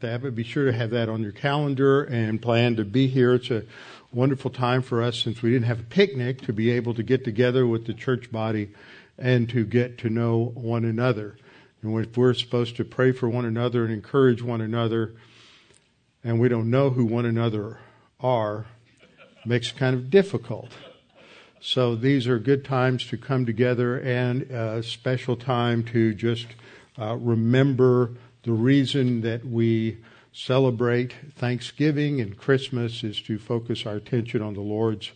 that, but be sure to have that on your calendar and plan to be here. It's a wonderful time for us since we didn't have a picnic to be able to get together with the church body and to get to know one another. And if we're supposed to pray for one another and encourage one another, and we don't know who one another are, makes it kind of difficult. So these are good times to come together and a special time to just uh, remember the reason that we celebrate Thanksgiving and Christmas is to focus our attention on the Lord's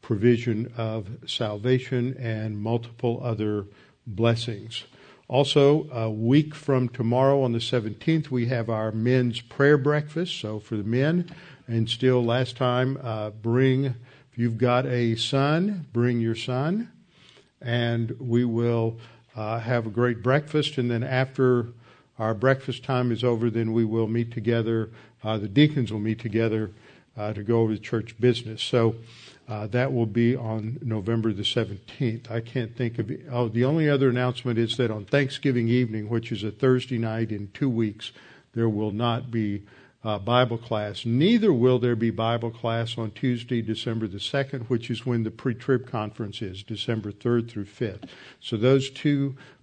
provision of salvation and multiple other blessings. Also, a week from tomorrow on the 17th, we have our men's prayer breakfast. So for the men, and still last time, uh, bring, if you've got a son, bring your son. And we will uh, have a great breakfast. And then after our breakfast time is over, then we will meet together. Uh, the deacons will meet together uh, to go over the church business. So uh, that will be on November the 17th. I can't think of it. Oh, the only other announcement is that on Thanksgiving evening, which is a Thursday night in two weeks, there will not be uh, Bible class. Neither will there be Bible class on Tuesday, December the 2nd, which is when the pre trib conference is, December 3rd through 5th. So those two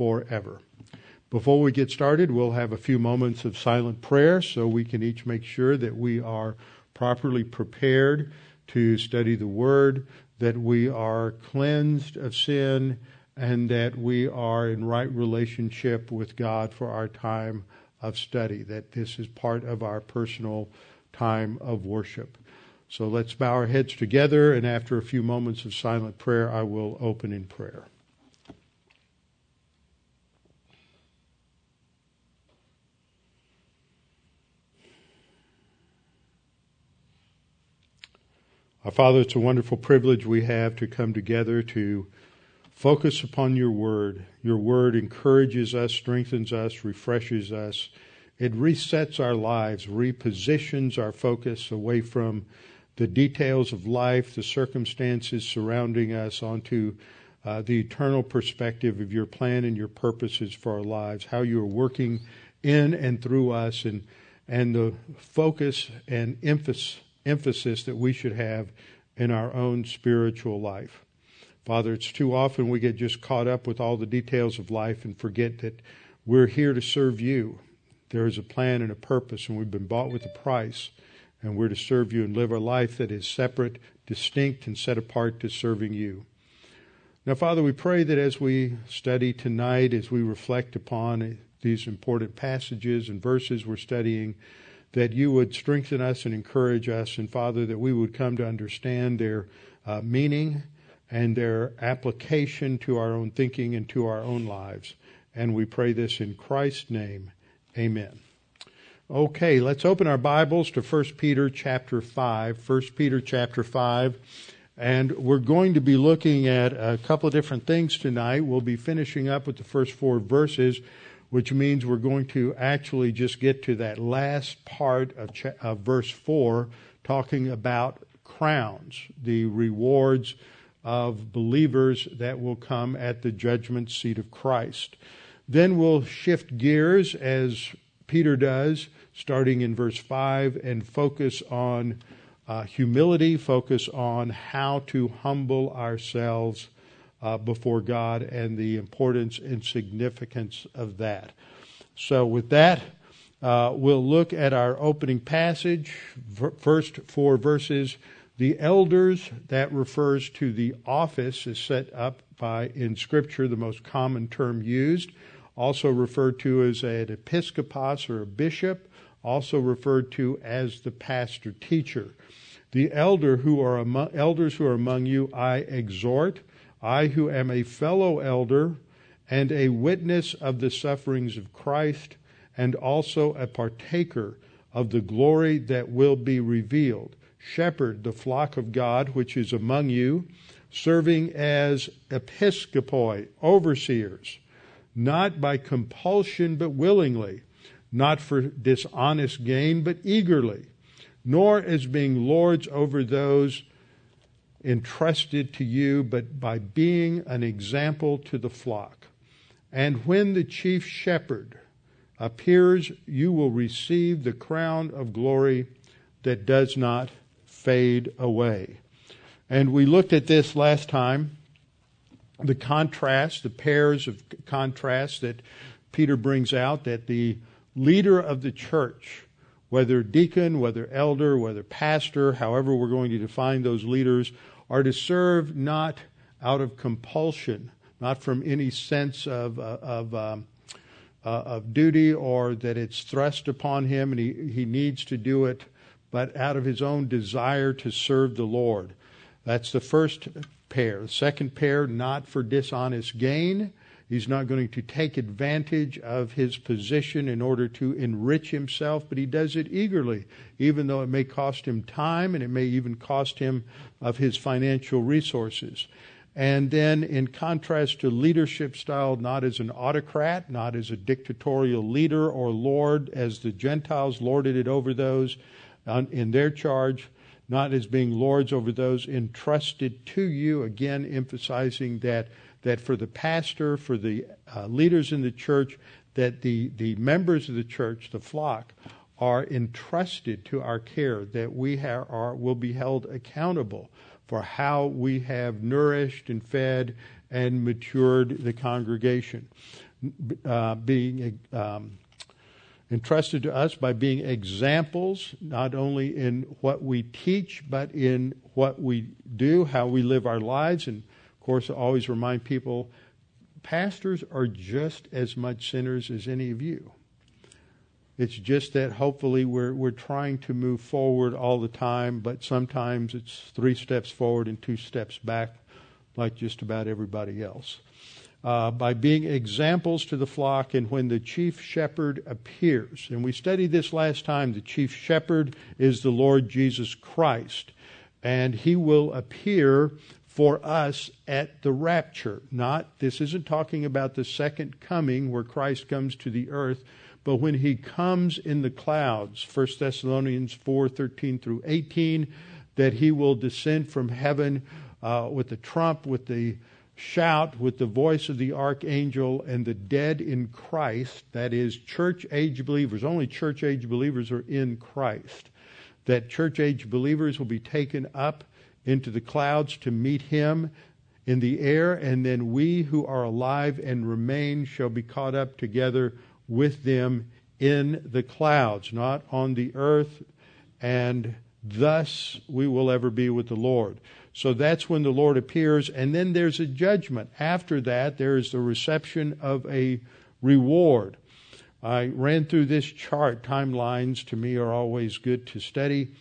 forever. Before we get started, we'll have a few moments of silent prayer so we can each make sure that we are properly prepared to study the Word, that we are cleansed of sin, and that we are in right relationship with God for our time of study, that this is part of our personal time of worship. So let's bow our heads together, and after a few moments of silent prayer, I will open in prayer. Our Father, it's a wonderful privilege we have to come together to focus upon your word. Your word encourages us, strengthens us, refreshes us. It resets our lives, repositions our focus away from the details of life, the circumstances surrounding us, onto uh, the eternal perspective of your plan and your purposes for our lives, how you are working in and through us, and, and the focus and emphasis emphasis that we should have in our own spiritual life. Father, it's too often we get just caught up with all the details of life and forget that we're here to serve you. There is a plan and a purpose, and we've been bought with a price, and we're to serve you and live a life that is separate, distinct, and set apart to serving you. Now, Father, we pray that as we study tonight, as we reflect upon these important passages and verses we're studying, that you would strengthen us and encourage us, and Father, that we would come to understand their uh, meaning and their application to our own thinking and to our own lives. And we pray this in Christ's name. Amen. Okay, let's open our Bibles to 1 Peter chapter 5. 1 Peter chapter 5. And we're going to be looking at a couple of different things tonight. We'll be finishing up with the first four verses which means we're going to actually just get to that last part of, of verse 4, talking about crowns, the rewards of believers that will come at the judgment seat of Christ. Then we'll shift gears as Peter does, starting in verse 5, and focus on uh, humility, focus on how to humble ourselves uh, before God and the importance and significance of that. So, with that, uh, we'll look at our opening passage, first four verses. The elders, that refers to the office, is set up by, in Scripture, the most common term used, also referred to as an episkopos or a bishop, also referred to as the pastor teacher. The elder who are among, elders who are among you, I exhort I, who am a fellow elder and a witness of the sufferings of Christ, and also a partaker of the glory that will be revealed. Shepherd the flock of God which is among you, serving as episkopoi, overseers, not by compulsion but willingly, not for dishonest gain but eagerly, nor as being lords over those entrusted to you, but by being an example to the flock. And when the chief shepherd appears, you will receive the crown of glory that does not fade away. And we looked at this last time the contrast, the pairs of contrast that Peter brings out that the leader of the church, whether deacon, whether elder, whether pastor, however we're going to define those leaders, are to serve not out of compulsion, not from any sense of, uh, of, um, uh, of duty or that it's thrust upon him and he, he needs to do it, but out of his own desire to serve the Lord. That's the first pair. The second pair, not for dishonest gain. He's not going to take advantage of his position in order to enrich himself, but he does it eagerly, even though it may cost him time and it may even cost him of his financial resources. And then, in contrast to leadership style, not as an autocrat, not as a dictatorial leader or lord, as the Gentiles lorded it over those uh, in their charge, not as being lords over those entrusted to you, again emphasizing that, that for the pastor, for the uh, leaders in the church, that the, the members of the church, the flock, are entrusted to our care, that we are, will be held accountable for how we have nourished and fed and matured the congregation. Uh, being um, entrusted to us by being examples, not only in what we teach, but in what we do, how we live our lives. And course, I always remind people pastors are just as much sinners as any of you. It's just that hopefully we're, we're trying to move forward all the time, but sometimes it's three steps forward and two steps back, like just about everybody else uh, by being examples to the flock and when the chief shepherd appears. And we studied this last time. The chief shepherd is the Lord Jesus Christ, and he will appear for us at the rapture. Not, this isn't talking about the second coming where Christ comes to the earth, but when he comes in the clouds, 1 Thessalonians 4 13 through 18, that he will descend from heaven uh, with the trump, with the shout with the voice of the archangel, and the dead in Christ, that is, church age believers, only church age believers are in Christ, that church age believers will be taken up into the clouds to meet him in the air, and then we who are alive and remain shall be caught up together with them in the clouds, not on the earth, and thus we will ever be with the Lord. So that's when the Lord appears, and then there's a judgment. After that, there is the reception of a reward. I ran through this chart. Timelines to me are always good to study.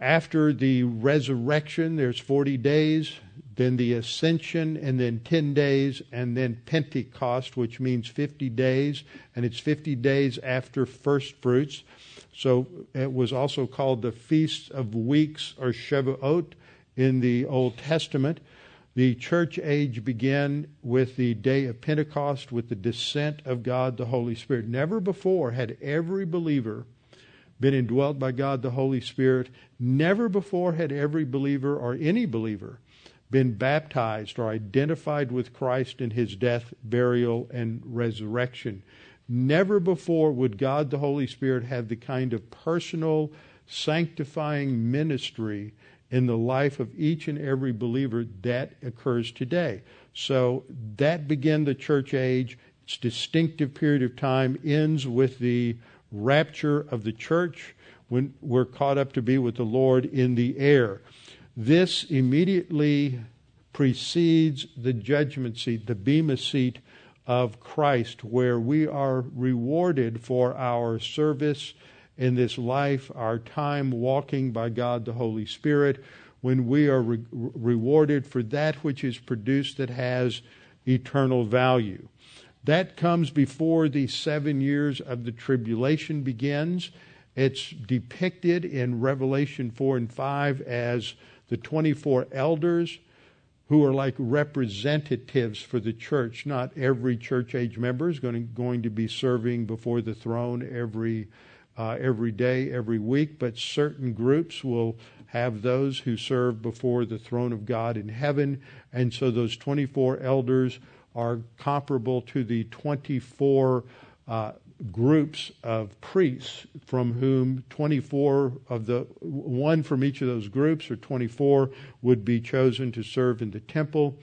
After the resurrection, there's 40 days, then the ascension, and then 10 days, and then Pentecost, which means 50 days, and it's 50 days after first fruits. So it was also called the Feast of Weeks or Shavuot in the Old Testament. The church age began with the day of Pentecost, with the descent of God the Holy Spirit. Never before had every believer been indwelt by God the Holy Spirit. Never before had every believer or any believer been baptized or identified with Christ in his death, burial, and resurrection. Never before would God the Holy Spirit have the kind of personal, sanctifying ministry in the life of each and every believer that occurs today. So that began the church age. Its distinctive period of time ends with the rapture of the church when we're caught up to be with the Lord in the air. This immediately precedes the judgment seat, the Bema seat of Christ, where we are rewarded for our service in this life, our time walking by God the Holy Spirit, when we are re- rewarded for that which is produced that has eternal value. That comes before the seven years of the tribulation begins. It's depicted in Revelation 4 and 5 as the 24 elders who are like representatives for the church. Not every church age member is going to, going to be serving before the throne every, uh, every day, every week, but certain groups will have those who serve before the throne of God in heaven. And so those 24 elders are comparable to the 24 uh, groups of priests from whom 24 of the one from each of those groups or 24 would be chosen to serve in the temple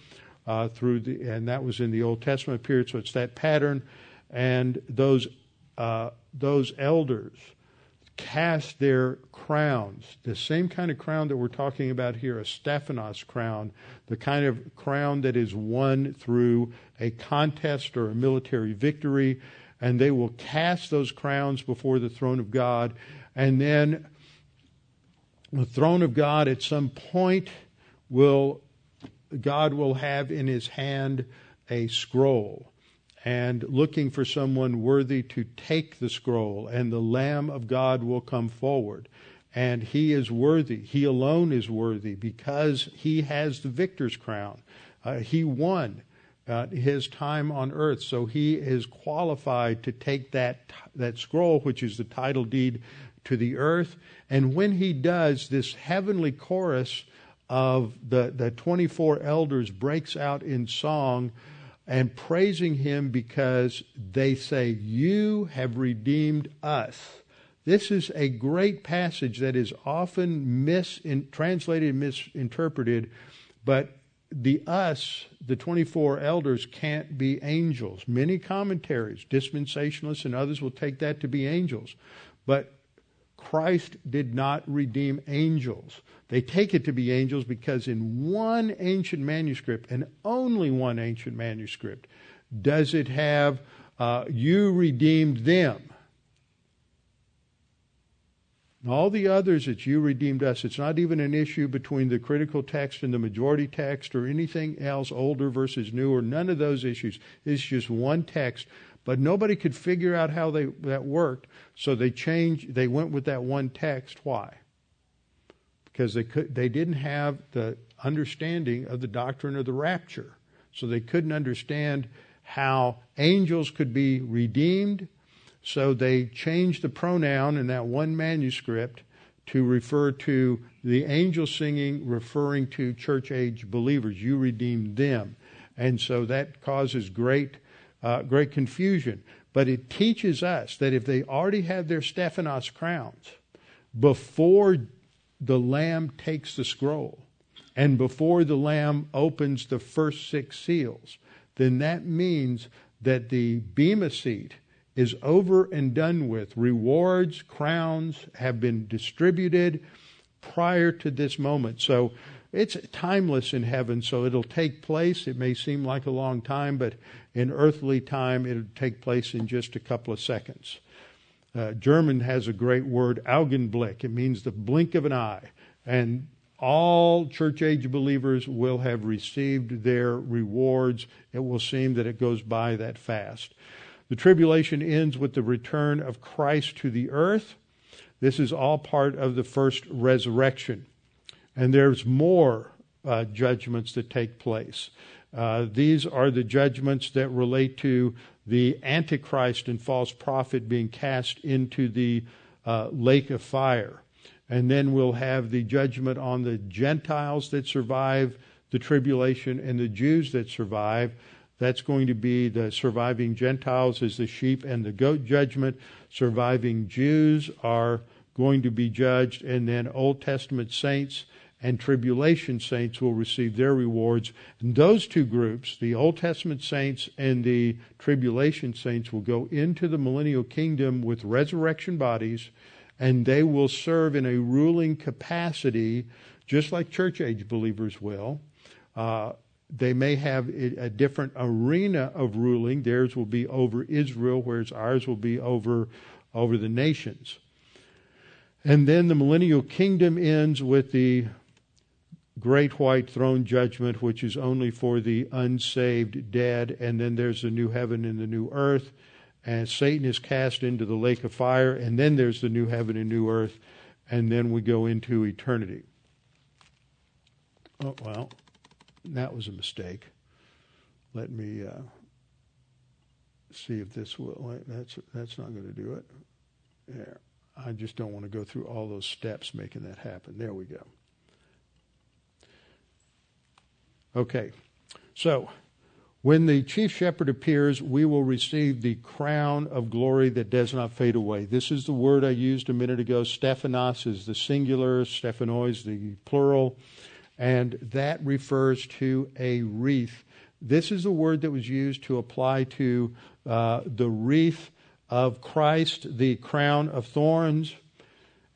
uh, through the and that was in the Old Testament period so it's that pattern. And those uh, those elders cast their crowns the same kind of crown that we're talking about here a Stephanos crown the kind of crown that is won through a contest or a military victory and they will cast those crowns before the throne of God. And then the throne of God at some point will, God will have in his hand a scroll and looking for someone worthy to take the scroll, and the Lamb of God will come forward. And he is worthy. He alone is worthy because he has the victor's crown. Uh, he won uh, his time on earth. So he is qualified to take that, that scroll, which is the title deed to the earth. And when he does, this heavenly chorus of the, the 24 elders breaks out in song and praising him because they say, You have redeemed us. This is a great passage that is often mistranslated and misinterpreted, but the us, the 24 elders, can't be angels. Many commentaries, dispensationalists and others, will take that to be angels. But Christ did not redeem angels. They take it to be angels because in one ancient manuscript, and only one ancient manuscript, does it have, uh, you redeemed them. All the others that you redeemed us, it's not even an issue between the critical text and the majority text or anything else, older versus newer, none of those issues. It's just one text. But nobody could figure out how they, that worked, so they changed, they went with that one text. Why? Because they, could, they didn't have the understanding of the doctrine of the rapture. So they couldn't understand how angels could be redeemed so they changed the pronoun in that one manuscript to refer to the angel singing, referring to church age believers. You redeemed them. And so that causes great, uh, great confusion. But it teaches us that if they already have their Stephanos crowns, before the Lamb takes the scroll, and before the Lamb opens the first six seals, then that means that the Bema seat is over and done with. Rewards, crowns have been distributed prior to this moment. So it's timeless in heaven, so it'll take place. It may seem like a long time, but in earthly time, it'll take place in just a couple of seconds. Uh, German has a great word, Augenblick. It means the blink of an eye. And all church age believers will have received their rewards. It will seem that it goes by that fast. The tribulation ends with the return of Christ to the earth. This is all part of the first resurrection. And there's more uh, judgments that take place. Uh, these are the judgments that relate to the Antichrist and false prophet being cast into the uh, lake of fire. And then we'll have the judgment on the Gentiles that survive the tribulation and the Jews that survive. That's going to be the surviving Gentiles as the sheep and the goat judgment. Surviving Jews are going to be judged, and then Old Testament saints and tribulation saints will receive their rewards. And those two groups, the Old Testament saints and the tribulation saints, will go into the millennial kingdom with resurrection bodies, and they will serve in a ruling capacity, just like church age believers will. Uh, they may have a different arena of ruling. Theirs will be over Israel, whereas ours will be over, over the nations. And then the millennial kingdom ends with the great white throne judgment, which is only for the unsaved dead, and then there's the new heaven and the new earth, and Satan is cast into the lake of fire, and then there's the new heaven and new earth, and then we go into eternity. Oh, well, that was a mistake. Let me uh, see if this will. That's that's not going to do it. There. I just don't want to go through all those steps making that happen. There we go. Okay, so when the chief shepherd appears, we will receive the crown of glory that does not fade away. This is the word I used a minute ago. Stephanos is the singular, Stephanois is the plural, and that refers to a wreath. This is a word that was used to apply to uh, the wreath of Christ, the crown of thorns.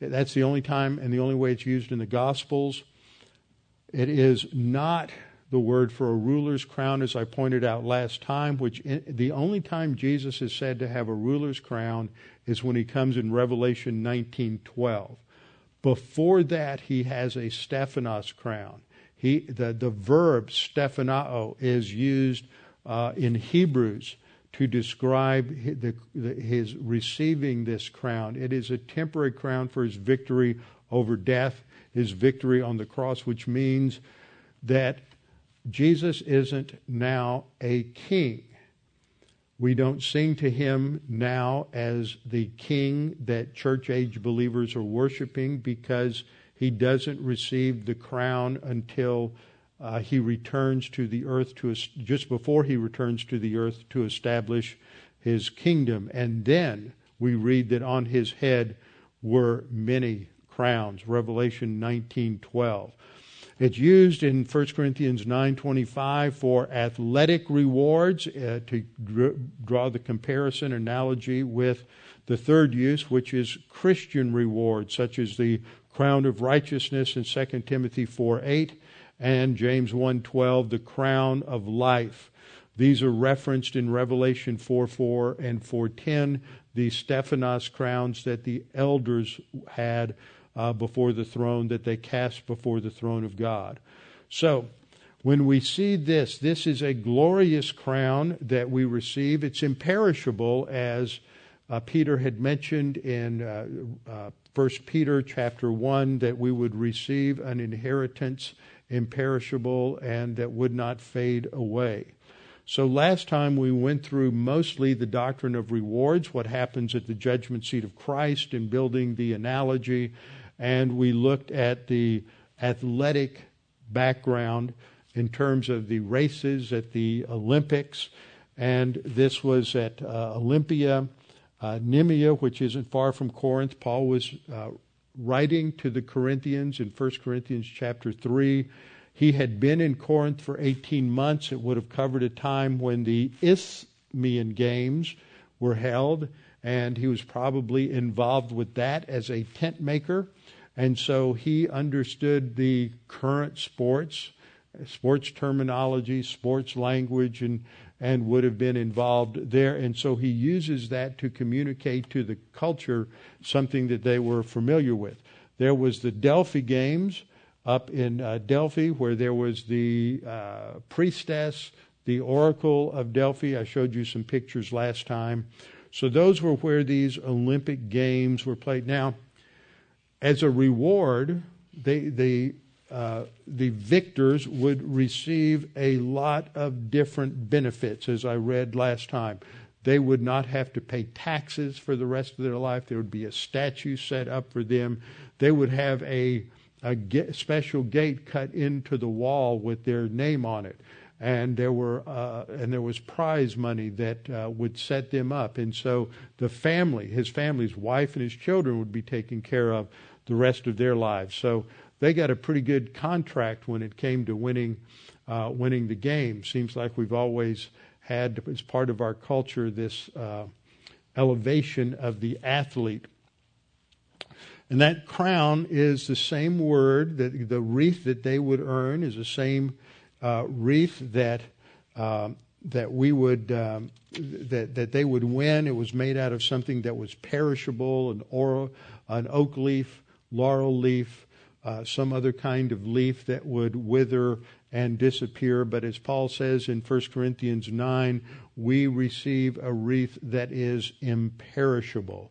That's the only time and the only way it's used in the Gospels. It is not the word for a ruler's crown, as I pointed out last time, which in, the only time Jesus is said to have a ruler's crown is when he comes in Revelation 19:12. Before that, he has a Stephanos crown. He, the, the verb stephanao is used uh, in Hebrews to describe the, his receiving this crown. It is a temporary crown for his victory over death, his victory on the cross, which means that Jesus isn't now a king. We don't sing to him now as the king that church age believers are worshiping because he doesn't receive the crown until uh, he returns to the earth to just before he returns to the earth to establish his kingdom. And then we read that on his head were many crowns. Revelation 19:12 it's used in 1 Corinthians 9:25 for athletic rewards uh, to dr- draw the comparison analogy with the third use which is Christian rewards such as the crown of righteousness in 2 Timothy 4:8 and James 1:12 the crown of life. These are referenced in Revelation 4:4 and 4:10 the Stephanos crowns that the elders had uh, before the throne that they cast before the throne of God. So, when we see this, this is a glorious crown that we receive. It's imperishable, as uh, Peter had mentioned in uh, uh, 1 Peter chapter 1, that we would receive an inheritance imperishable and that would not fade away. So last time we went through mostly the doctrine of rewards, what happens at the judgment seat of Christ, in building the analogy and we looked at the athletic background in terms of the races at the Olympics. And this was at uh, Olympia, uh, Nemea, which isn't far from Corinth. Paul was uh, writing to the Corinthians in 1 Corinthians chapter 3. He had been in Corinth for 18 months. It would have covered a time when the Isthmian Games were held, and he was probably involved with that as a tent maker. And so he understood the current sports, sports terminology, sports language, and, and would have been involved there. And so he uses that to communicate to the culture something that they were familiar with. There was the Delphi Games up in uh, Delphi, where there was the uh, priestess, the oracle of Delphi. I showed you some pictures last time. So those were where these Olympic Games were played. Now, as a reward, they, they, uh, the victors would receive a lot of different benefits, as I read last time. They would not have to pay taxes for the rest of their life. There would be a statue set up for them. They would have a, a special gate cut into the wall with their name on it and there were uh, and there was prize money that uh, would set them up, and so the family, his family's wife and his children, would be taken care of the rest of their lives. So they got a pretty good contract when it came to winning uh, winning the game. Seems like we've always had as part of our culture this uh, elevation of the athlete. And that crown is the same word that the wreath that they would earn is the same uh, wreath that um, that we would um, that that they would win. It was made out of something that was perishable, an or an oak leaf, laurel leaf, uh, some other kind of leaf that would wither and disappear. But as Paul says in 1 Corinthians 9, we receive a wreath that is imperishable.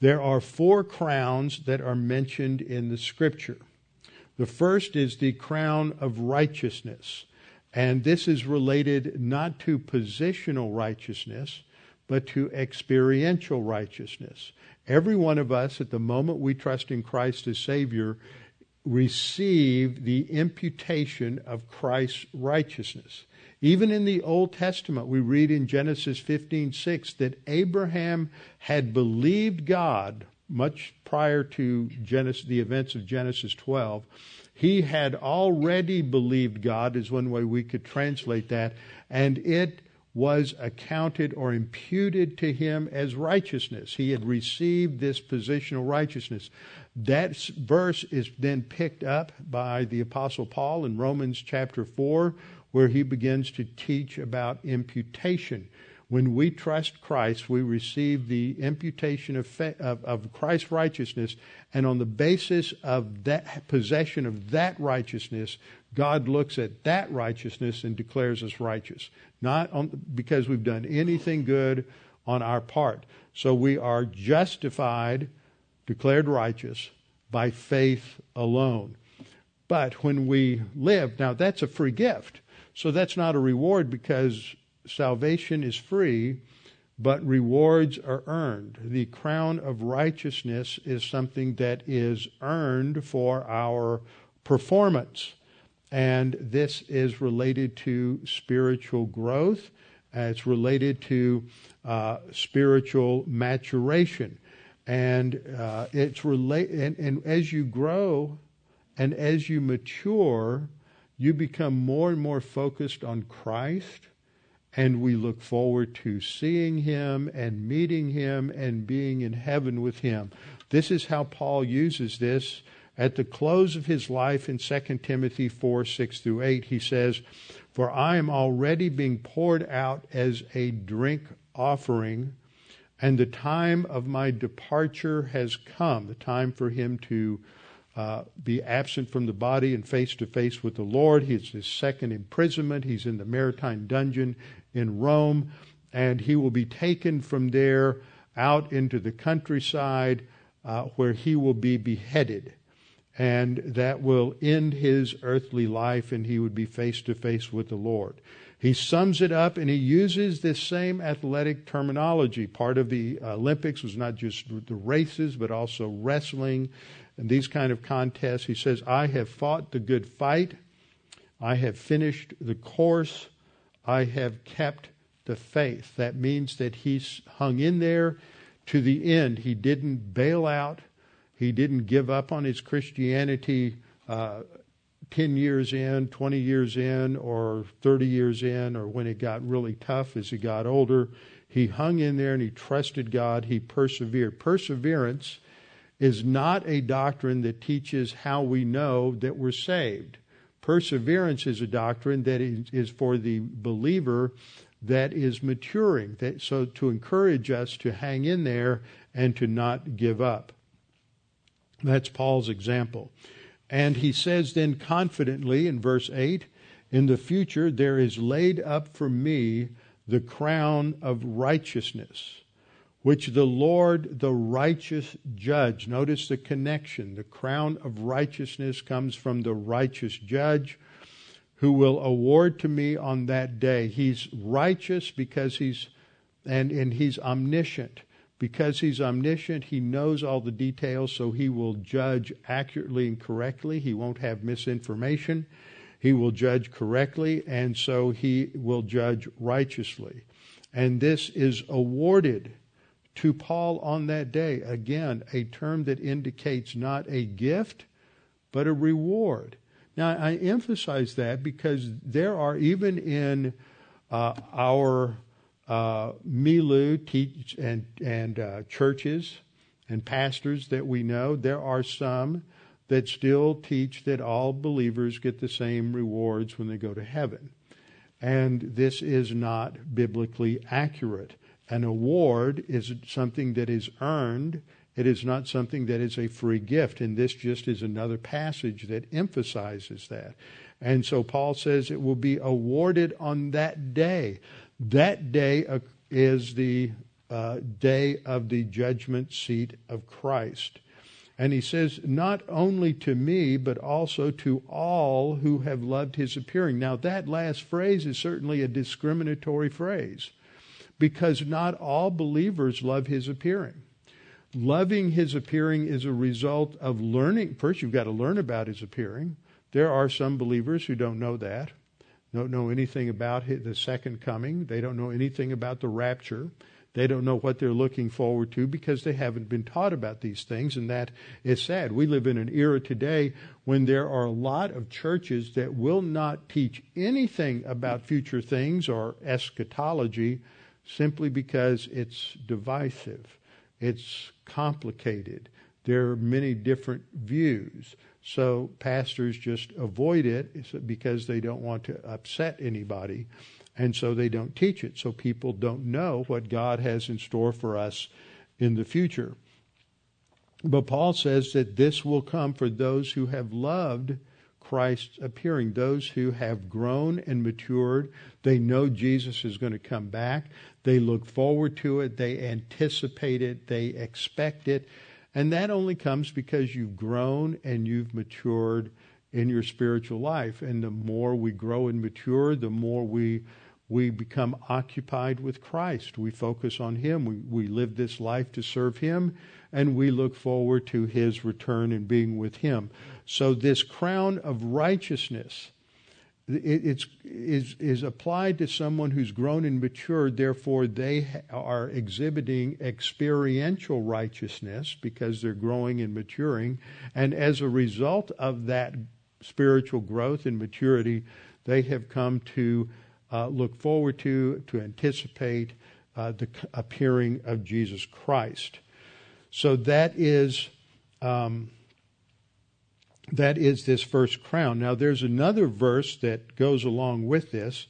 There are four crowns that are mentioned in the scripture. The first is the crown of righteousness. And this is related not to positional righteousness, but to experiential righteousness. Every one of us, at the moment we trust in Christ as Savior, receive the imputation of Christ's righteousness. Even in the Old Testament, we read in Genesis 15:6 that Abraham had believed God much prior to Genesis, the events of Genesis 12. He had already believed God, is one way we could translate that, and it was accounted or imputed to him as righteousness. He had received this positional righteousness. That verse is then picked up by the Apostle Paul in Romans chapter 4, where he begins to teach about imputation. When we trust Christ, we receive the imputation of, of, of Christ's righteousness, and on the basis of that possession of that righteousness, God looks at that righteousness and declares us righteous not on, because we've done anything good on our part. So we are justified, declared righteous by faith alone. But when we live, now that's a free gift. So that's not a reward because salvation is free, but rewards are earned. The crown of righteousness is something that is earned for our performance and this is related to spiritual growth. It's related to uh, spiritual maturation, and uh, it's relate. And, and as you grow, and as you mature, you become more and more focused on Christ, and we look forward to seeing Him and meeting Him and being in heaven with Him. This is how Paul uses this at the close of his life in 2 Timothy 4 6 through 8, he says, For I am already being poured out as a drink offering, and the time of my departure has come, the time for him to uh, be absent from the body and face to face with the Lord. He's his second imprisonment. He's in the Mamertine dungeon in Rome, and he will be taken from there out into the countryside uh, where he will be beheaded and that will end his earthly life and he would be face to face with the Lord. He sums it up and he uses this same athletic terminology. Part of the Olympics was not just the races, but also wrestling and these kind of contests. He says, I have fought the good fight. I have finished the course. I have kept the faith. That means that he's hung in there to the end. He didn't bail out. He didn't give up on his Christianity uh, 10 years in, 20 years in, or 30 years in, or when it got really tough as he got older. He hung in there and he trusted God. He persevered. Perseverance is not a doctrine that teaches how we know that we're saved. Perseverance is a doctrine that is for the believer that is maturing. That, so to encourage us to hang in there and to not give up. That's Paul's example. And he says then confidently in verse 8 In the future there is laid up for me the crown of righteousness, which the Lord, the righteous judge, notice the connection. The crown of righteousness comes from the righteous judge who will award to me on that day. He's righteous because he's and, and he's omniscient. Because he's omniscient, he knows all the details, so he will judge accurately and correctly. He won't have misinformation. He will judge correctly, and so he will judge righteously. And this is awarded to Paul on that day. Again, a term that indicates not a gift, but a reward. Now, I emphasize that because there are, even in uh, our uh, Milu teach and and uh, churches and pastors that we know, there are some that still teach that all believers get the same rewards when they go to heaven. And this is not biblically accurate. An award is something that is earned It is not something that is a free gift. And this just is another passage that emphasizes that. And so Paul says it will be awarded on that day. That day is the uh, day of the judgment seat of Christ. And he says, not only to me, but also to all who have loved his appearing. Now, that last phrase is certainly a discriminatory phrase because not all believers love his appearing. Loving his appearing is a result of learning. First, you've got to learn about his appearing. There are some believers who don't know that, don't know anything about the second coming. They don't know anything about the rapture. They don't know what they're looking forward to because they haven't been taught about these things, and that is sad. We live in an era today when there are a lot of churches that will not teach anything about future things or eschatology simply because it's divisive, it's complicated, there are many different views. So pastors just avoid it because they don't want to upset anybody. And so they don't teach it. So people don't know what God has in store for us in the future. But Paul says that this will come for those who have loved Christ's appearing, those who have grown and matured. They know Jesus is going to come back. They look forward to it. They anticipate it. They expect it. And that only comes because you've grown and you've matured in your spiritual life. And the more we grow and mature, the more we we become occupied with Christ. We focus on Him. We, we live this life to serve Him, and we look forward to His return and being with Him. So, this crown of righteousness it, it's, is, is applied to someone who's grown and matured. Therefore, they are exhibiting experiential righteousness because they're growing and maturing. And as a result of that spiritual growth and maturity, they have come to uh, look forward to, to anticipate uh, the appearing of Jesus Christ. So that is um, that is this first crown. Now there's another verse that goes along with this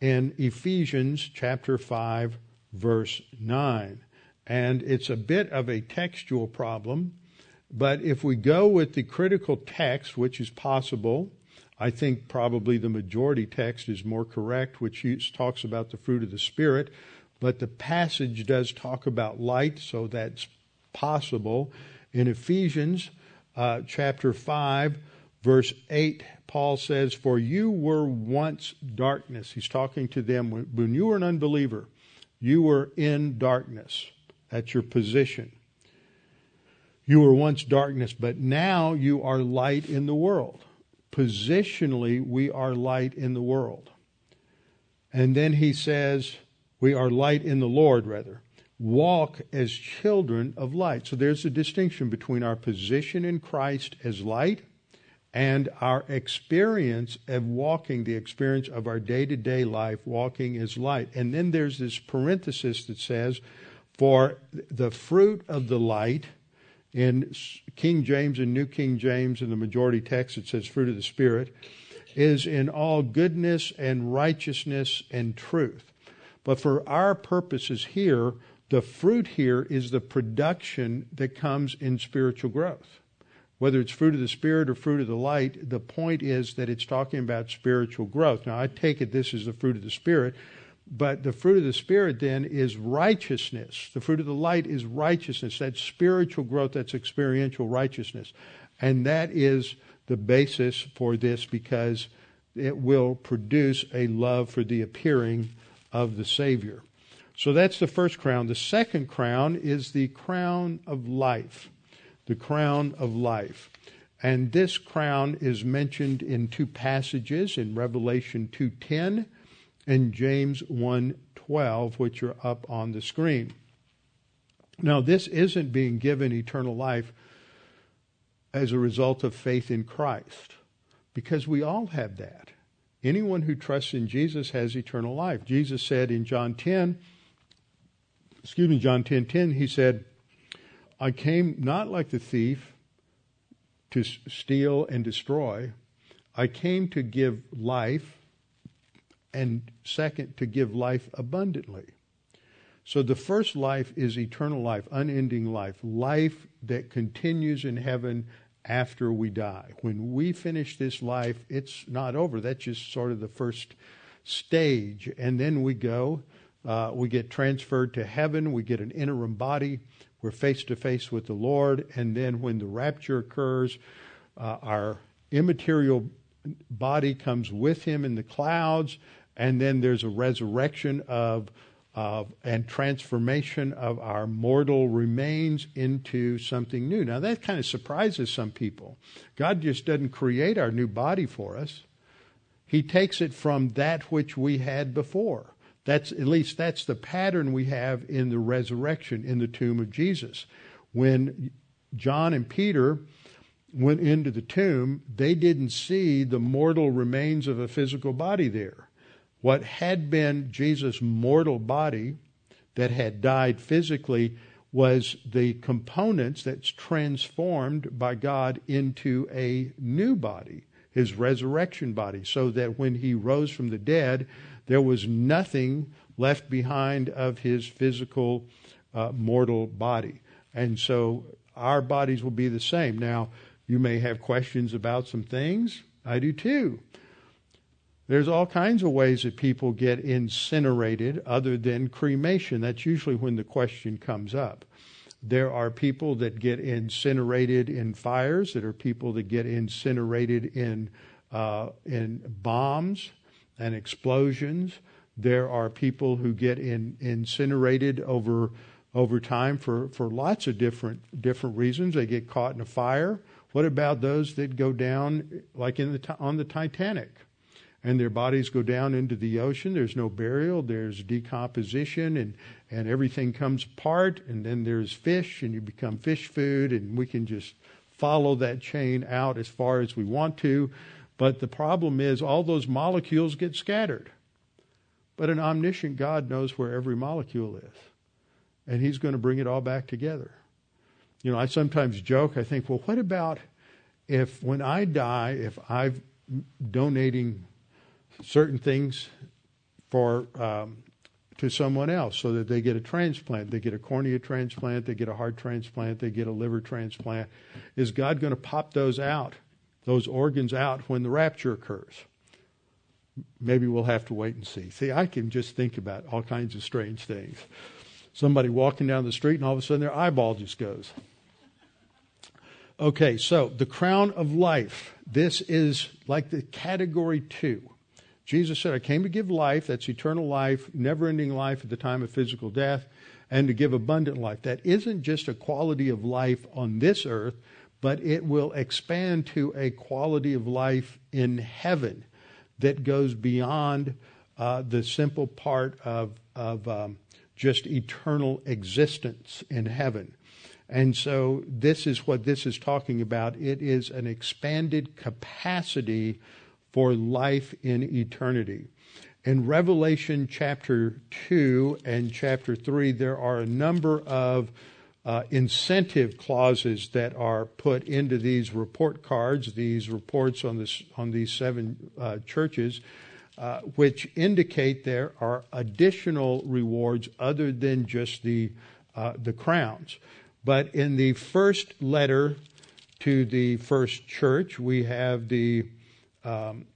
in Ephesians chapter five, verse nine, and it's a bit of a textual problem. But if we go with the critical text, which is possible, I think probably the majority text is more correct, which talks about the fruit of the Spirit, but the passage does talk about light, so that's possible. In Ephesians uh, chapter 5, verse 8, Paul says, For you were once darkness. He's talking to them when, when you were an unbeliever, you were in darkness. That's your position. You were once darkness, but now you are light in the world positionally, we are light in the world. And then he says, we are light in the Lord, rather. Walk as children of light. So there's a distinction between our position in Christ as light and our experience of walking, the experience of our day to day life, walking as light. And then there's this parenthesis that says, for the fruit of the light in King James and New King James, in the majority text, it says fruit of the Spirit, is in all goodness and righteousness and truth. But for our purposes here, the fruit here is the production that comes in spiritual growth. Whether it's fruit of the Spirit or fruit of the light, the point is that it's talking about spiritual growth. Now, I take it this is the fruit of the Spirit but the fruit of the Spirit then is righteousness. The fruit of the light is righteousness. That's spiritual growth, that's experiential righteousness. And that is the basis for this because it will produce a love for the appearing of the Savior. So that's the first crown. The second crown is the crown of life. The crown of life. And this crown is mentioned in two passages in Revelation 2:10 and James 1:12 which are up on the screen. Now this isn't being given eternal life as a result of faith in Christ because we all have that. Anyone who trusts in Jesus has eternal life. Jesus said in John 10 excuse me John 10:10 10, 10, he said I came not like the thief to steal and destroy. I came to give life and second, to give life abundantly. So the first life is eternal life, unending life, life that continues in heaven after we die. When we finish this life, it's not over. That's just sort of the first stage. And then we go, uh, we get transferred to heaven, we get an interim body, we're face to face with the Lord. And then when the rapture occurs, uh, our immaterial body comes with him in the clouds. And then there's a resurrection of of, and transformation of our mortal remains into something new. Now, that kind of surprises some people. God just doesn't create our new body for us, He takes it from that which we had before. That's at least that's the pattern we have in the resurrection in the tomb of Jesus. When John and Peter went into the tomb, they didn't see the mortal remains of a physical body there what had been Jesus' mortal body that had died physically was the components that's transformed by God into a new body, his resurrection body, so that when he rose from the dead, there was nothing left behind of his physical uh, mortal body. And so our bodies will be the same. Now, you may have questions about some things. I do too. There's all kinds of ways that people get incinerated other than cremation. That's usually when the question comes up. There are people that get incinerated in fires. There are people that get incinerated in uh, in bombs and explosions. There are people who get in, incinerated over over time for, for lots of different different reasons. They get caught in a fire. What about those that go down, like in the on the Titanic? And their bodies go down into the ocean. There's no burial, there's decomposition, and, and everything comes apart, and then there's fish, and you become fish food, and we can just follow that chain out as far as we want to. But the problem is, all those molecules get scattered. But an omniscient God knows where every molecule is, and He's going to bring it all back together. You know, I sometimes joke, I think, well, what about if when I die, if I'm donating certain things for um, to someone else so that they get a transplant. They get a cornea transplant, they get a heart transplant, they get a liver transplant. Is God going to pop those out, those organs out when the rapture occurs? Maybe we'll have to wait and see. See, I can just think about all kinds of strange things. Somebody walking down the street and all of a sudden their eyeball just goes. Okay, so the crown of life. This is like the category two. Jesus said, I came to give life, that's eternal life, never ending life at the time of physical death, and to give abundant life. That isn't just a quality of life on this earth, but it will expand to a quality of life in heaven that goes beyond uh, the simple part of, of um, just eternal existence in heaven. And so, this is what this is talking about. It is an expanded capacity for life in eternity. In Revelation chapter 2 and chapter 3, there are a number of uh, incentive clauses that are put into these report cards, these reports on, this, on these seven uh, churches, uh, which indicate there are additional rewards other than just the, uh, the crowns. But in the first letter to the first church, we have the um,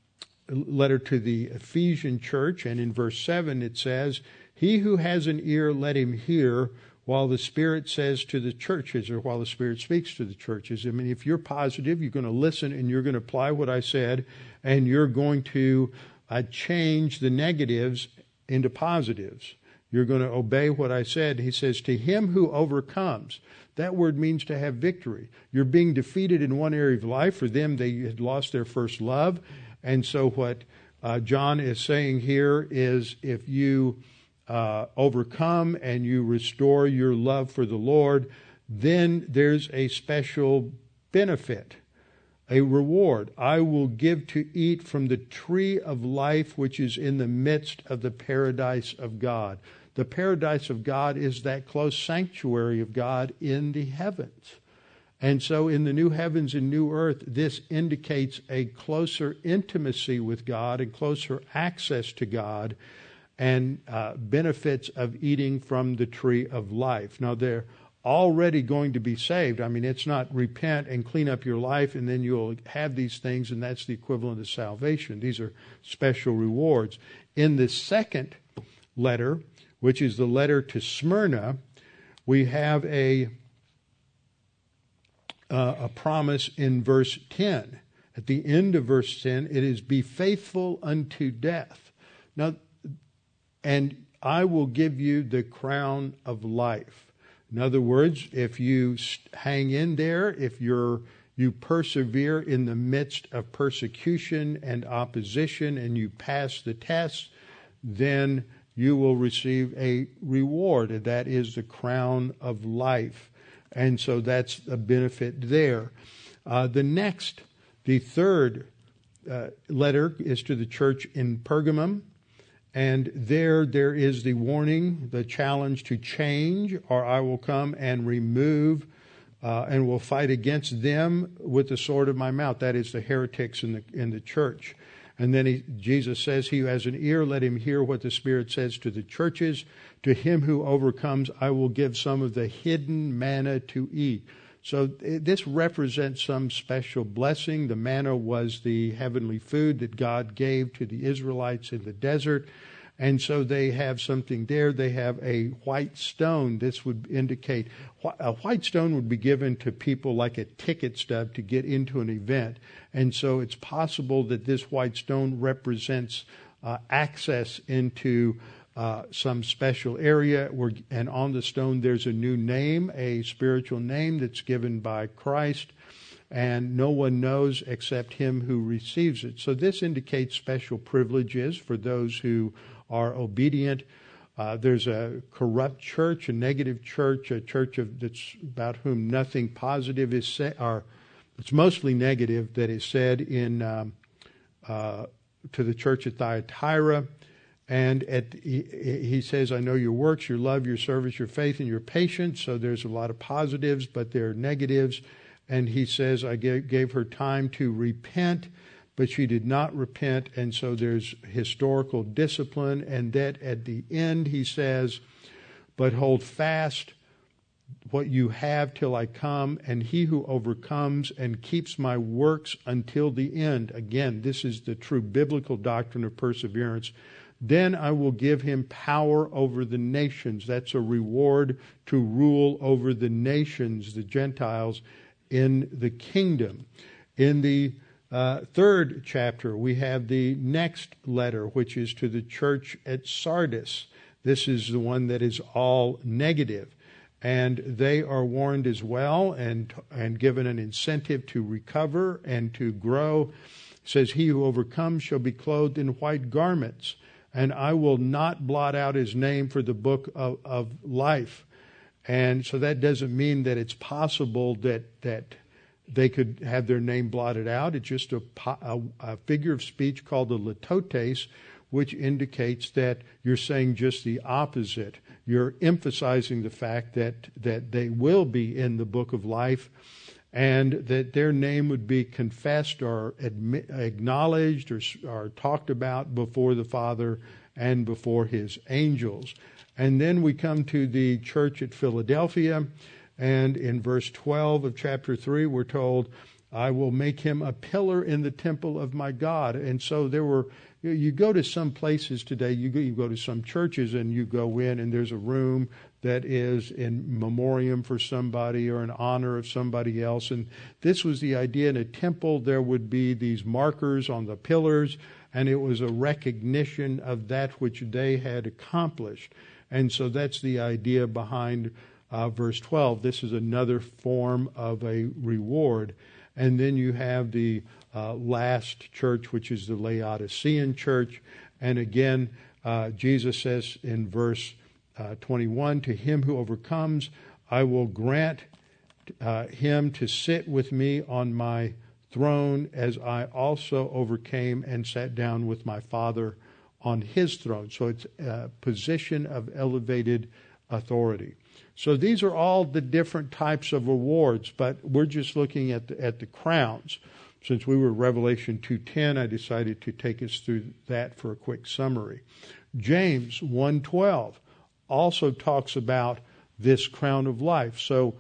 letter to the Ephesian church, and in verse 7 it says, He who has an ear, let him hear while the Spirit says to the churches, or while the Spirit speaks to the churches. I mean, if you're positive, you're going to listen and you're going to apply what I said, and you're going to uh, change the negatives into positives. You're going to obey what I said. He says, To him who overcomes. That word means to have victory. You're being defeated in one area of life. For them, they had lost their first love. And so, what uh, John is saying here is if you uh, overcome and you restore your love for the Lord, then there's a special benefit, a reward. I will give to eat from the tree of life which is in the midst of the paradise of God. The paradise of God is that close sanctuary of God in the heavens. And so in the new heavens and new earth, this indicates a closer intimacy with God and closer access to God. and uh, benefits of eating from the tree of life. Now, they're already going to be saved. I mean, it's not repent and clean up your life and then you'll have these things, and that's the equivalent of salvation. These are special rewards. In the second letter, which is the letter to Smyrna, we have a uh, a promise in verse 10. At the end of verse 10, it is be faithful unto death. Now, and I will give you the crown of life. In other words, if you hang in there, if you're you persevere in the midst of persecution and opposition and you pass the test, then you will receive a reward, and that is the crown of life. And so that's a benefit there. Uh, the next, the third uh, letter is to the church in Pergamum. And there, there is the warning, the challenge to change, or I will come and remove uh, and will fight against them with the sword of my mouth. That is the heretics in the, in the church. And then he, Jesus says, He who has an ear, let him hear what the Spirit says to the churches. To him who overcomes, I will give some of the hidden manna to eat. So eh, this represents some special blessing. The manna was the heavenly food that God gave to the Israelites in the desert. And so they have something there. They have a white stone. This would indicate a white stone would be given to people like a ticket stub to get into an event. And so it's possible that this white stone represents uh, access into uh, some special area. Where, and on the stone, there's a new name, a spiritual name that's given by Christ, and no one knows except him who receives it. So this indicates special privileges for those who are obedient. Uh, there's a corrupt church, a negative church, a church of, that's about whom nothing positive is said, or it's mostly negative that is said in um, uh, to the church at Thyatira. And at, he, he, says, I know your works, your love, your service, your faith, and your patience. So there's a lot of positives, but there are negatives. And he says, I gave, gave her time to repent, but she did not repent. And so there's historical discipline. And that at the end, he says, but hold fast what you have till I come, and he who overcomes and keeps my works until the end. Again, this is the true biblical doctrine of perseverance then I will give him power over the nations. That's a reward to rule over the nations, the Gentiles, in the kingdom. In the uh, third chapter, we have the next letter, which is to the church at Sardis. This is the one that is all negative. And they are warned as well and, and given an incentive to recover and to grow. It says, He who overcomes shall be clothed in white garments and I will not blot out his name for the book of, of life. And so that doesn't mean that it's possible that, that they could have their name blotted out. It's just a, a, a figure of speech called the litotes, which indicates that you're saying just the opposite. You're emphasizing the fact that, that they will be in the book of life and that their name would be confessed or acknowledged or, or talked about before the Father and before his angels. And then we come to the church at Philadelphia, and in verse 12 of chapter 3, we're told, I will make him a pillar in the temple of my God. And so there were, you go to some places today, you go, you go to some churches and you go in and there's a room that is in memoriam for somebody or in honor of somebody else. And this was the idea in a temple, there would be these markers on the pillars, and it was a recognition of that which they had accomplished. And so that's the idea behind uh, verse 12. This is another form of a reward. And then you have the uh, last church, which is the Laodicean church. And again, uh, Jesus says in verse uh, 21 To him who overcomes, I will grant uh, him to sit with me on my throne, as I also overcame and sat down with my Father on his throne. So it's a position of elevated authority. So these are all the different types of awards, but we're just looking at the, at the crowns. since we were Revelation 2:10, I decided to take us through that for a quick summary. James 1:12 also talks about this crown of life. So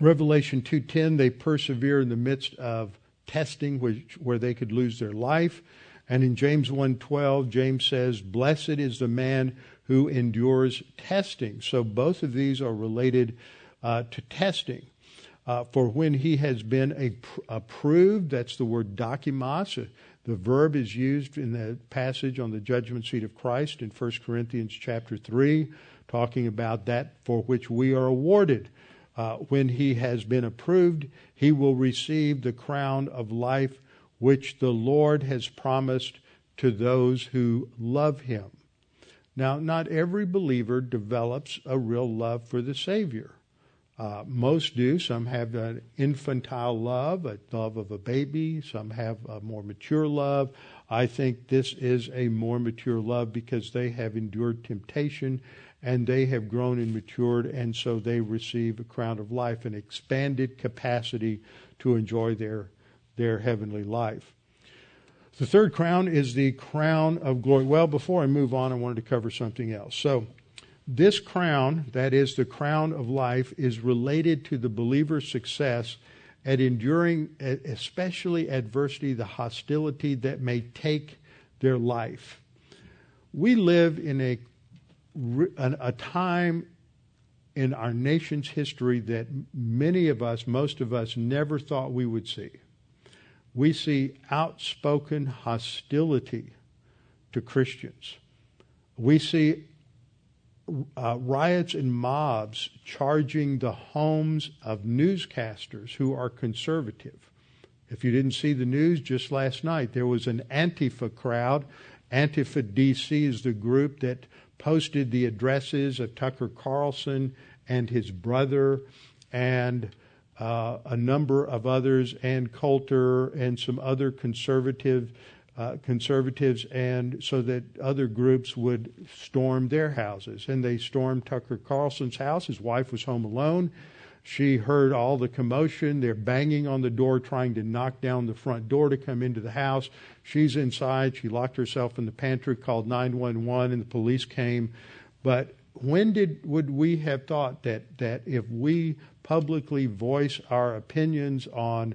Revelation 2:10 they persevere in the midst of testing which, where they could lose their life. And in James 1:12 James says blessed is the man who endures testing. So both of these are related uh, to testing. Uh, for when he has been a, approved, that's the word dokimos. The verb is used in the passage on the judgment seat of Christ in 1 Corinthians chapter 3, talking about that for which we are awarded. Uh, when he has been approved, he will receive the crown of life which the Lord has promised to those who love him. Now, not every believer develops a real love for the Savior. Uh, most do. Some have an infantile love, a love of a baby. Some have a more mature love. I think this is a more mature love because they have endured temptation and they have grown and matured, and so they receive a crown of life, an expanded capacity to enjoy their, their heavenly life. The third crown is the crown of glory. Well, before I move on, I wanted to cover something else. So, this crown, that is the crown of life, is related to the believer's success at enduring, especially adversity, the hostility that may take their life. We live in a, a time in our nation's history that many of us, most of us, never thought we would see. We see outspoken hostility to Christians. We see uh, riots and mobs charging the homes of newscasters who are conservative. If you didn't see the news just last night, there was an Antifa crowd. Antifa DC is the group that posted the addresses of Tucker Carlson and his brother and uh, a number of others, and Coulter and some other conservative uh, conservatives, and so that other groups would storm their houses. And they stormed Tucker Carlson's house. His wife was home alone. She heard all the commotion. They're banging on the door, trying to knock down the front door to come into the house. She's inside. She locked herself in the pantry, called 911, and the police came. But when did would we have thought that that if we publicly voice our opinions on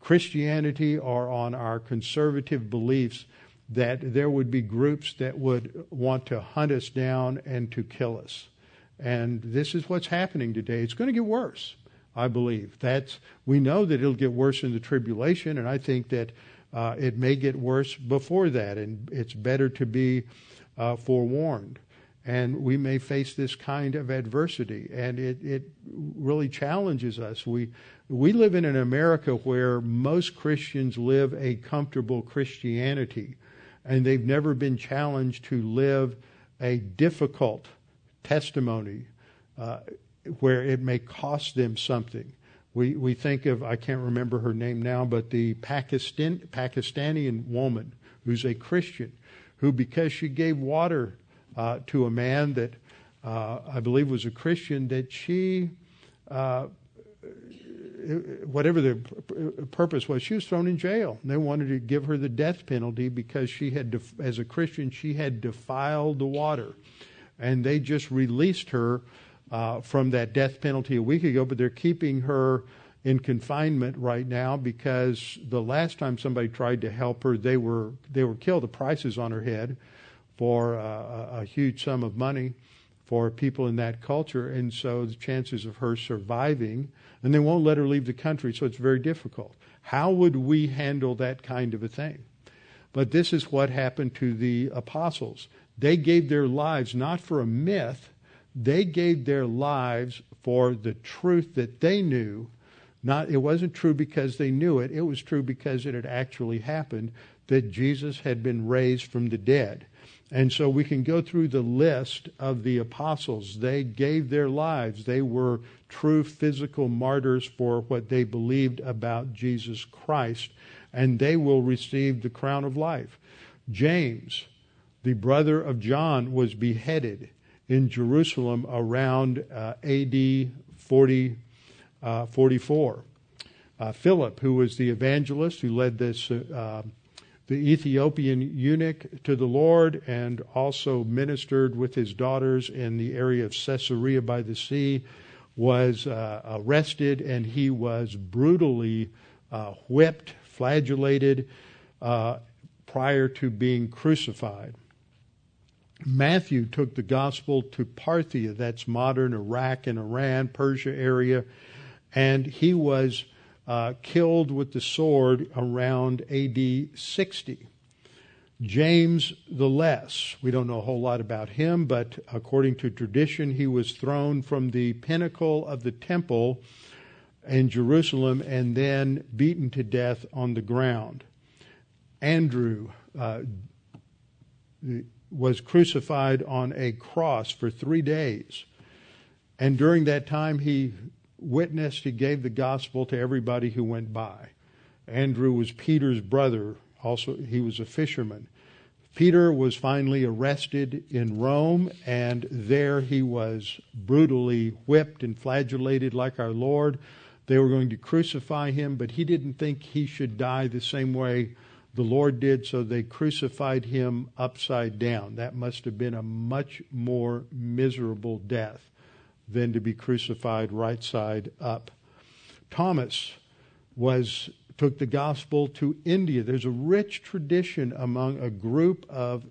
Christianity or on our conservative beliefs, that there would be groups that would want to hunt us down and to kill us. And this is what's happening today. It's going to get worse, I believe. That's we know that it'll get worse in the tribulation, and I think that uh, it may get worse before that, and it's better to be uh, forewarned. And we may face this kind of adversity, and it, it really challenges us. We we live in an America where most Christians live a comfortable Christianity, and they've never been challenged to live a difficult testimony uh, where it may cost them something. We, we think of, I can't remember her name now, but the Pakistan, Pakistani woman who's a Christian, who, because she gave water uh, to a man that uh, I believe was a Christian, that she uh, whatever the purpose was, she was thrown in jail. They wanted to give her the death penalty because she had, as a Christian, she had defiled the water, and they just released her uh, from that death penalty a week ago. But they're keeping her in confinement right now because the last time somebody tried to help her, they were they were killed. The price is on her head for uh, a huge sum of money for people in that culture, and so the chances of her surviving and they won't let her leave the country, so it's very difficult. How would we handle that kind of a thing? But this is what happened to the apostles. They gave their lives not for a myth, they gave their lives for the truth that they knew. Not it wasn't true because they knew it, it was true because it had actually happened that Jesus had been raised from the dead. And so we can go through the list of the apostles. They gave their lives. They were true physical martyrs for what they believed about Jesus Christ, and they will receive the crown of life. James, the brother of John, was beheaded in Jerusalem around uh, AD 40, uh, 44. uh, Philip, who was the evangelist who led this, uh, the Ethiopian eunuch to the Lord and also ministered with his daughters in the area of Caesarea by the sea, was uh, arrested and he was brutally uh, whipped, flagellated uh, prior to being crucified. Matthew took the gospel to Parthia, that's modern Iraq and Iran, Persia area, and he was uh, killed with the sword around AD 60. James the Less, we don't know a whole lot about him, but according to tradition, he was thrown from the pinnacle of the temple in Jerusalem and then beaten to death on the ground. Andrew uh, was crucified on a cross for three days. And during that time, he witnessed, he gave the gospel to everybody who went by. Andrew was Peter's brother. Also, he was a fisherman. Peter was finally arrested in Rome, and there he was brutally whipped and flagellated like our Lord. They were going to crucify him, but he didn't think he should die the same way the Lord did, so they crucified him upside down. That must have been a much more miserable death than to be crucified right side up. Thomas was took the gospel to India. There's a rich tradition among a group of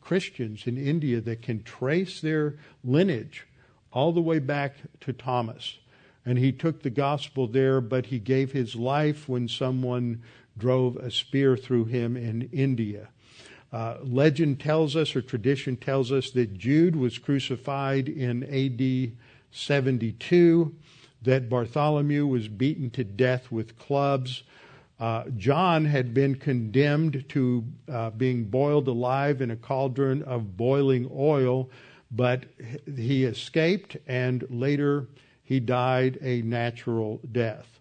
Christians in India that can trace their lineage all the way back to Thomas. And he took the gospel there, but he gave his life when someone drove a spear through him in India. Uh, legend tells us, or tradition tells us, that Jude was crucified in AD 72, that Bartholomew was beaten to death with clubs. Uh, John had been condemned to uh, being boiled alive in a cauldron of boiling oil, but he escaped and later he died a natural death.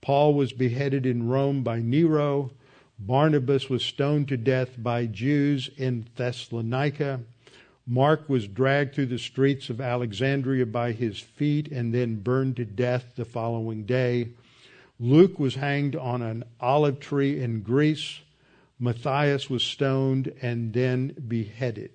Paul was beheaded in Rome by Nero. Barnabas was stoned to death by Jews in Thessalonica. Mark was dragged through the streets of Alexandria by his feet and then burned to death the following day. Luke was hanged on an olive tree in Greece. Matthias was stoned and then beheaded.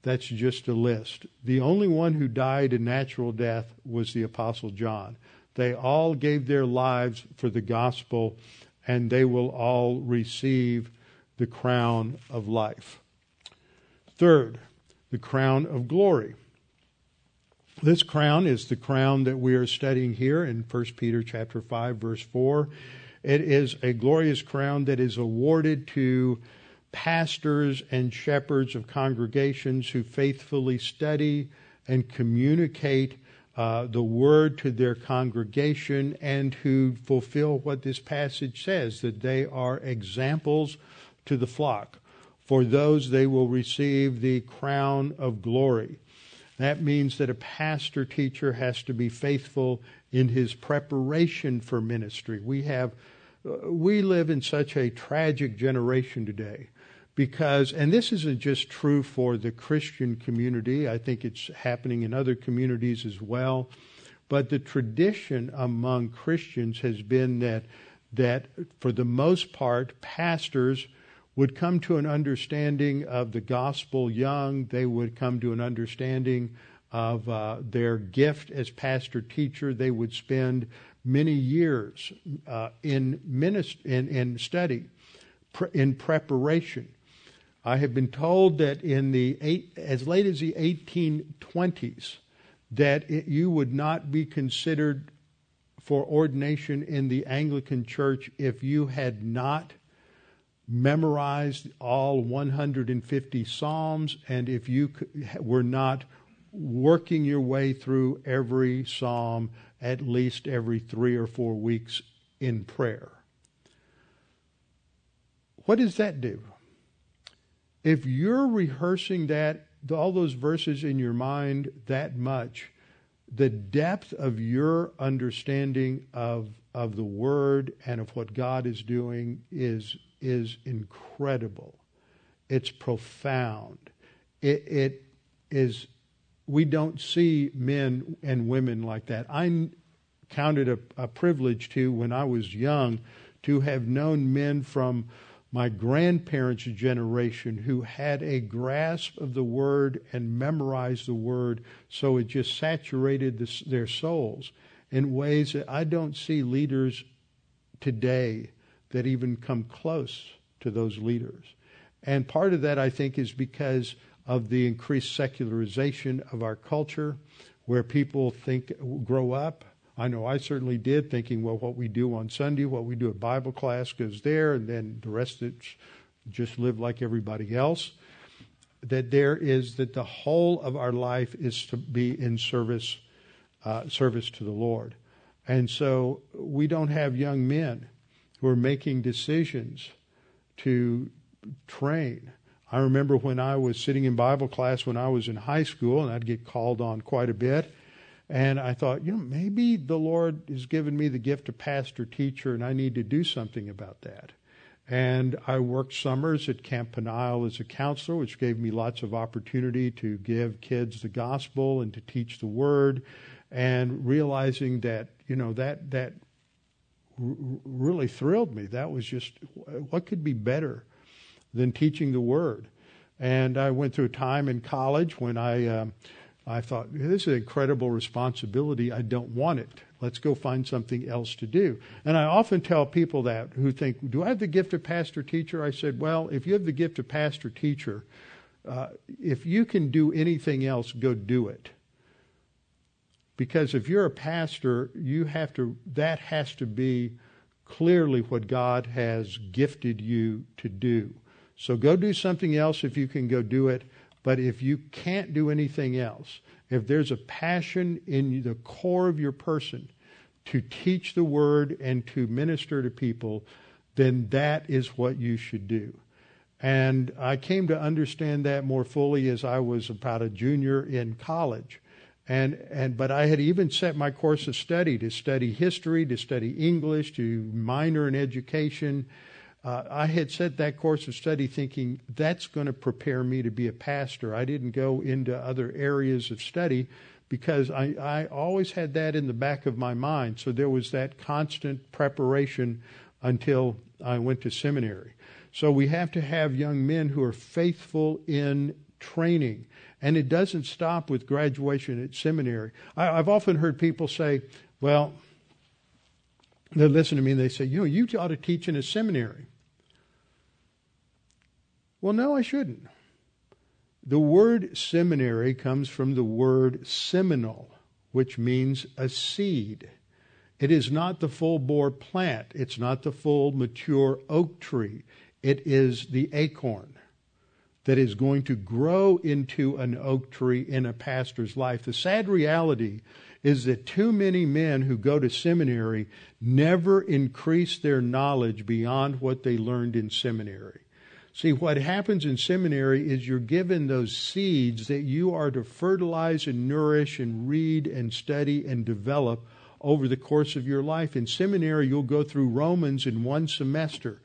That's just a list. The only one who died a natural death was the Apostle John. They all gave their lives for the gospel, and they will all receive the crown of life. Third, the crown of glory. This crown is the crown that we are studying here in 1 Peter chapter 5 verse 4. It is a glorious crown that is awarded to pastors and shepherds of congregations who faithfully study and communicate uh, the word to their congregation and who fulfill what this passage says that they are examples to the flock. For those, they will receive the crown of glory. That means that a pastor teacher has to be faithful in his preparation for ministry. We have, uh, we live in such a tragic generation today because, and this isn't just true for the Christian community, I think it's happening in other communities as well. But the tradition among Christians has been that, that for the most part, pastors would come to an understanding of the gospel young. They would come to an understanding of uh, their gift as pastor teacher. They would spend many years uh, in, minist- in, in study, in preparation. I have been told that in the eight, as late as the 1820s, that it, you would not be considered for ordination in the Anglican Church if you had not memorized all 150 Psalms, and if you were not working your way through every Psalm at least every three or four weeks in prayer. What does that do? If you're rehearsing that, all those verses in your mind that much, the depth of your understanding of, of the Word and of what God is doing is is incredible. It's profound. It, it is, we don't see men and women like that. I counted a, a privilege to when I was young to have known men from my grandparents' generation who had a grasp of the word and memorized the word so it just saturated their souls in ways that I don't see leaders today that even come close to those leaders. And part of that, I think, is because of the increased secularization of our culture, where people think, grow up I know I certainly did, thinking, well, what we do on Sunday, what we do at Bible class goes there, and then the rest of just live like everybody else. That there is that the whole of our life is to be in service, uh, service to the Lord, and so we don't have young men who are making decisions to train. I remember when I was sitting in Bible class when I was in high school, and I'd get called on quite a bit and I thought, you know, maybe the Lord has given me the gift of pastor teacher and I need to do something about that. And I worked summers at Camp Peniel as a counselor, which gave me lots of opportunity to give kids the gospel and to teach the word. And realizing that, you know, that, that really thrilled me. That was just, what could be better than teaching the word? And I went through a time in college when I, um, I thought, this is an incredible responsibility. I don't want it. Let's go find something else to do. And I often tell people that who think, do I have the gift of pastor teacher? I said, well, if you have the gift of pastor teacher, uh, if you can do anything else, go do it. Because if you're a pastor, you have to, that has to be clearly what God has gifted you to do. So go do something else if you can go do it. But if you can't do anything else, if there's a passion in the core of your person to teach the word and to minister to people, then that is what you should do. And I came to understand that more fully as I was about a junior in college. And, and, but I had even set my course of study to study history, to study English, to minor in education, uh, I had set that course of study thinking that's going to prepare me to be a pastor. I didn't go into other areas of study because I, I always had that in the back of my mind. So there was that constant preparation until I went to seminary. So we have to have young men who are faithful in training. And it doesn't stop with graduation at seminary. I, I've often heard people say, well, they listen to me and they say, you know, you ought to teach in a seminary. Well, no, I shouldn't. The word seminary comes from the word seminal, which means a seed. It is not the full bore plant. It's not the full mature oak tree. It is the acorn that is going to grow into an oak tree in a pastor's life. The sad reality is that too many men who go to seminary never increase their knowledge beyond what they learned in seminary. See, what happens in seminary is you're given those seeds that you are to fertilize and nourish and read and study and develop over the course of your life. In seminary, you'll go through Romans in one semester.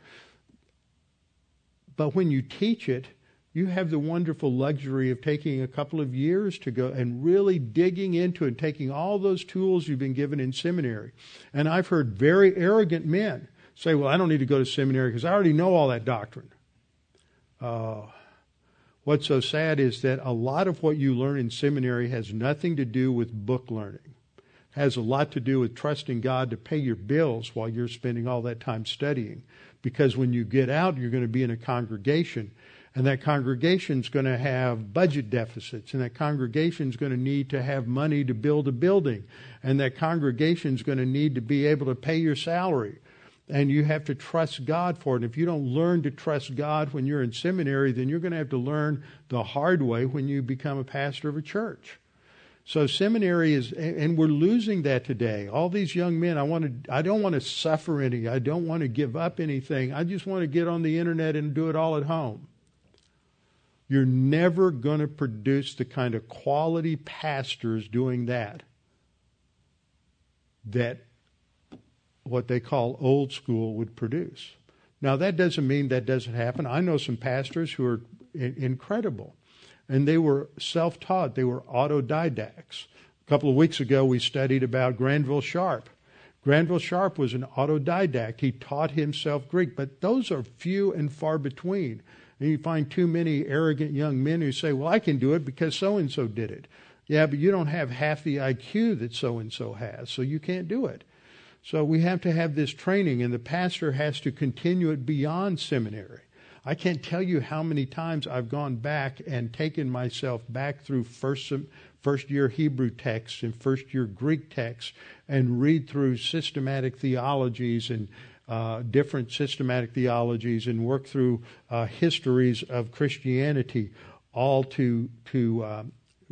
But when you teach it, you have the wonderful luxury of taking a couple of years to go and really digging into and taking all those tools you've been given in seminary. And I've heard very arrogant men say, Well, I don't need to go to seminary because I already know all that doctrine. Uh, what's so sad is that a lot of what you learn in seminary has nothing to do with book learning. It has a lot to do with trusting God to pay your bills while you're spending all that time studying. Because when you get out, you're going to be in a congregation and that congregation is going to have budget deficits, and that congregation is going to need to have money to build a building, and that congregation is going to need to be able to pay your salary. And you have to trust God for it. And If you don't learn to trust God when you're in seminary, then you're going to have to learn the hard way when you become a pastor of a church. So seminary is, and we're losing that today. All these young men, I want to, I don't want to suffer any. I don't want to give up anything. I just want to get on the internet and do it all at home you're never going to produce the kind of quality pastors doing that that what they call old school would produce. Now, that doesn't mean that doesn't happen. I know some pastors who are incredible, and they were self taught, they were autodidacts. A couple of weeks ago, we studied about Granville Sharp. Granville Sharp was an autodidact. He taught himself Greek, but those are few and far between. And you find too many arrogant young men who say, Well, I can do it because so and so did it. Yeah, but you don't have half the IQ that so and so has, so you can't do it. So we have to have this training, and the pastor has to continue it beyond seminary. I can't tell you how many times I've gone back and taken myself back through first first year Hebrew texts and first year Greek texts and read through systematic theologies and uh, different systematic theologies and work through uh, histories of Christianity, all to to uh,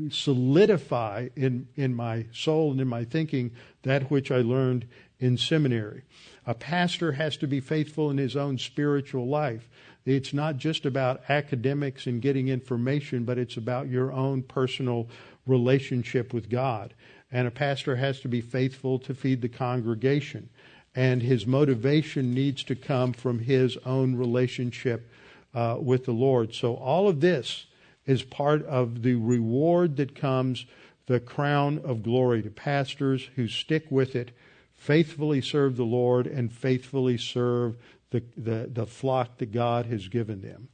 solidify in in my soul and in my thinking that which I learned in seminary. A pastor has to be faithful in his own spiritual life. It's not just about academics and getting information, but it's about your own personal relationship with God. And a pastor has to be faithful to feed the congregation. And his motivation needs to come from his own relationship uh, with the Lord. So all of this is part of the reward that comes, the crown of glory to pastors who stick with it faithfully serve the Lord and faithfully serve the, the, the flock that God has given them.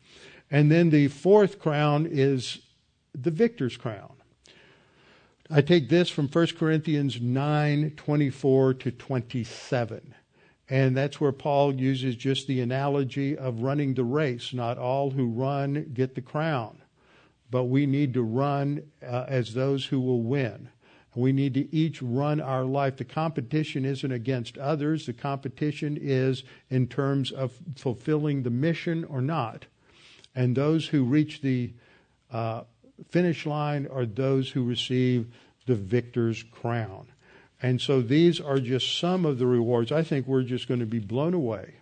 And then the fourth crown is the victor's crown. I take this from 1 Corinthians 9 24 to 27. And that's where Paul uses just the analogy of running the race. Not all who run get the crown, but we need to run uh, as those who will win. We need to each run our life. The competition isn't against others, the competition is in terms of fulfilling the mission or not. And those who reach the uh, finish line are those who receive the victor's crown. And so these are just some of the rewards. I think we're just going to be blown away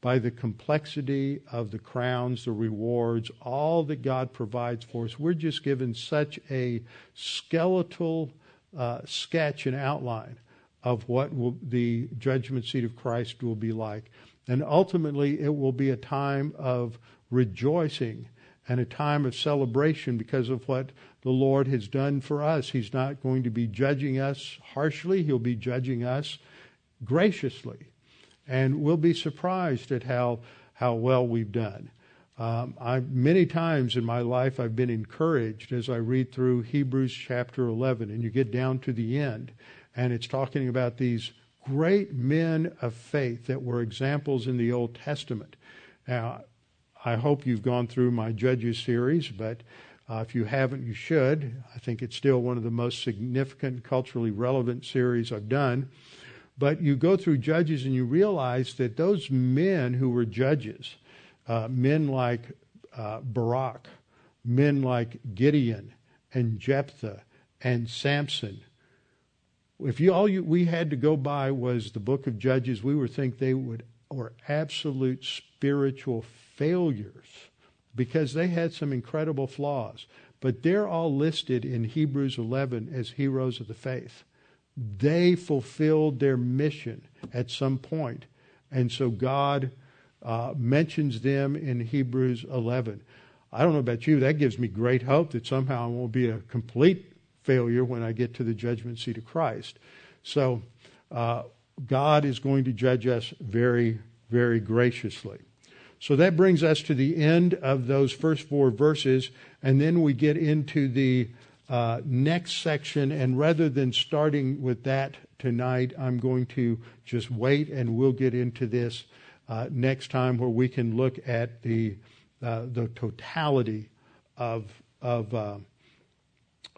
by the complexity of the crowns, the rewards, all that God provides for us. We're just given such a skeletal uh, sketch and outline of what will, the judgment seat of Christ will be like. And ultimately, it will be a time of rejoicing and a time of celebration because of what the Lord has done for us. He's not going to be judging us harshly, He'll be judging us graciously. And we'll be surprised at how, how well we've done. Um, I, many times in my life, I've been encouraged as I read through Hebrews chapter 11, and you get down to the end, and it's talking about these great men of faith that were examples in the Old Testament. Now, I hope you've gone through my Judges series, but uh, if you haven't, you should. I think it's still one of the most significant, culturally relevant series I've done. But you go through Judges and you realize that those men who were judges, uh, men like uh, Barak, men like Gideon and Jephthah and Samson. If you all you, we had to go by was the book of Judges, we would think they would were absolute spiritual failures because they had some incredible flaws. But they're all listed in Hebrews 11 as heroes of the faith. They fulfilled their mission at some point, and so God uh, mentions them in Hebrews 11. I don't know about you, that gives me great hope that somehow I won't be a complete failure when I get to the judgment seat of Christ. So, uh, God is going to judge us very, very graciously. So that brings us to the end of those first four verses, and then we get into the uh, next section. And rather than starting with that tonight, I'm going to just wait and we'll get into this uh, next time where we can look at the uh, the totality of of uh,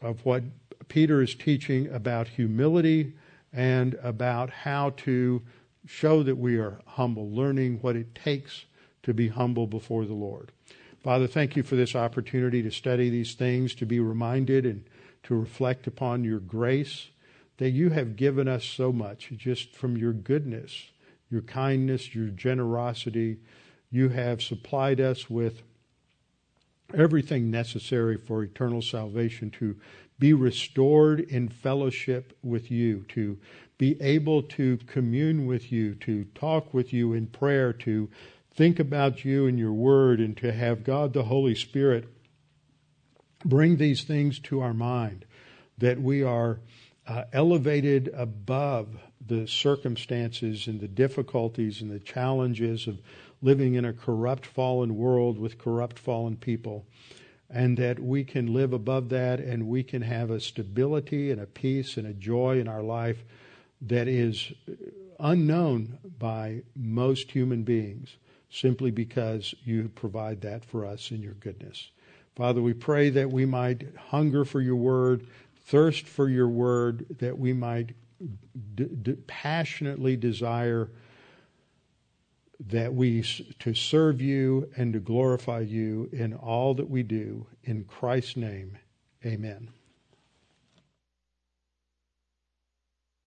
of what Peter is teaching about humility and about how to show that we are humble, learning what it takes to be humble before the Lord. Father, thank you for this opportunity to study these things, to be reminded and to reflect upon your grace that you have given us so much just from your goodness your kindness, your generosity. You have supplied us with everything necessary for eternal salvation to be restored in fellowship with you, to be able to commune with you, to talk with you in prayer, to think about you and your word, and to have God the Holy Spirit bring these things to our mind that we are uh, elevated above the circumstances and the difficulties and the challenges of living in a corrupt, fallen world with corrupt, fallen people. And that we can live above that and we can have a stability and a peace and a joy in our life that is unknown by most human beings simply because you provide that for us in your goodness. Father, we pray that we might hunger for your word, thirst for your word, that we might d- d- passionately desire that we to serve you and to glorify you in all that we do in Christ's name. Amen.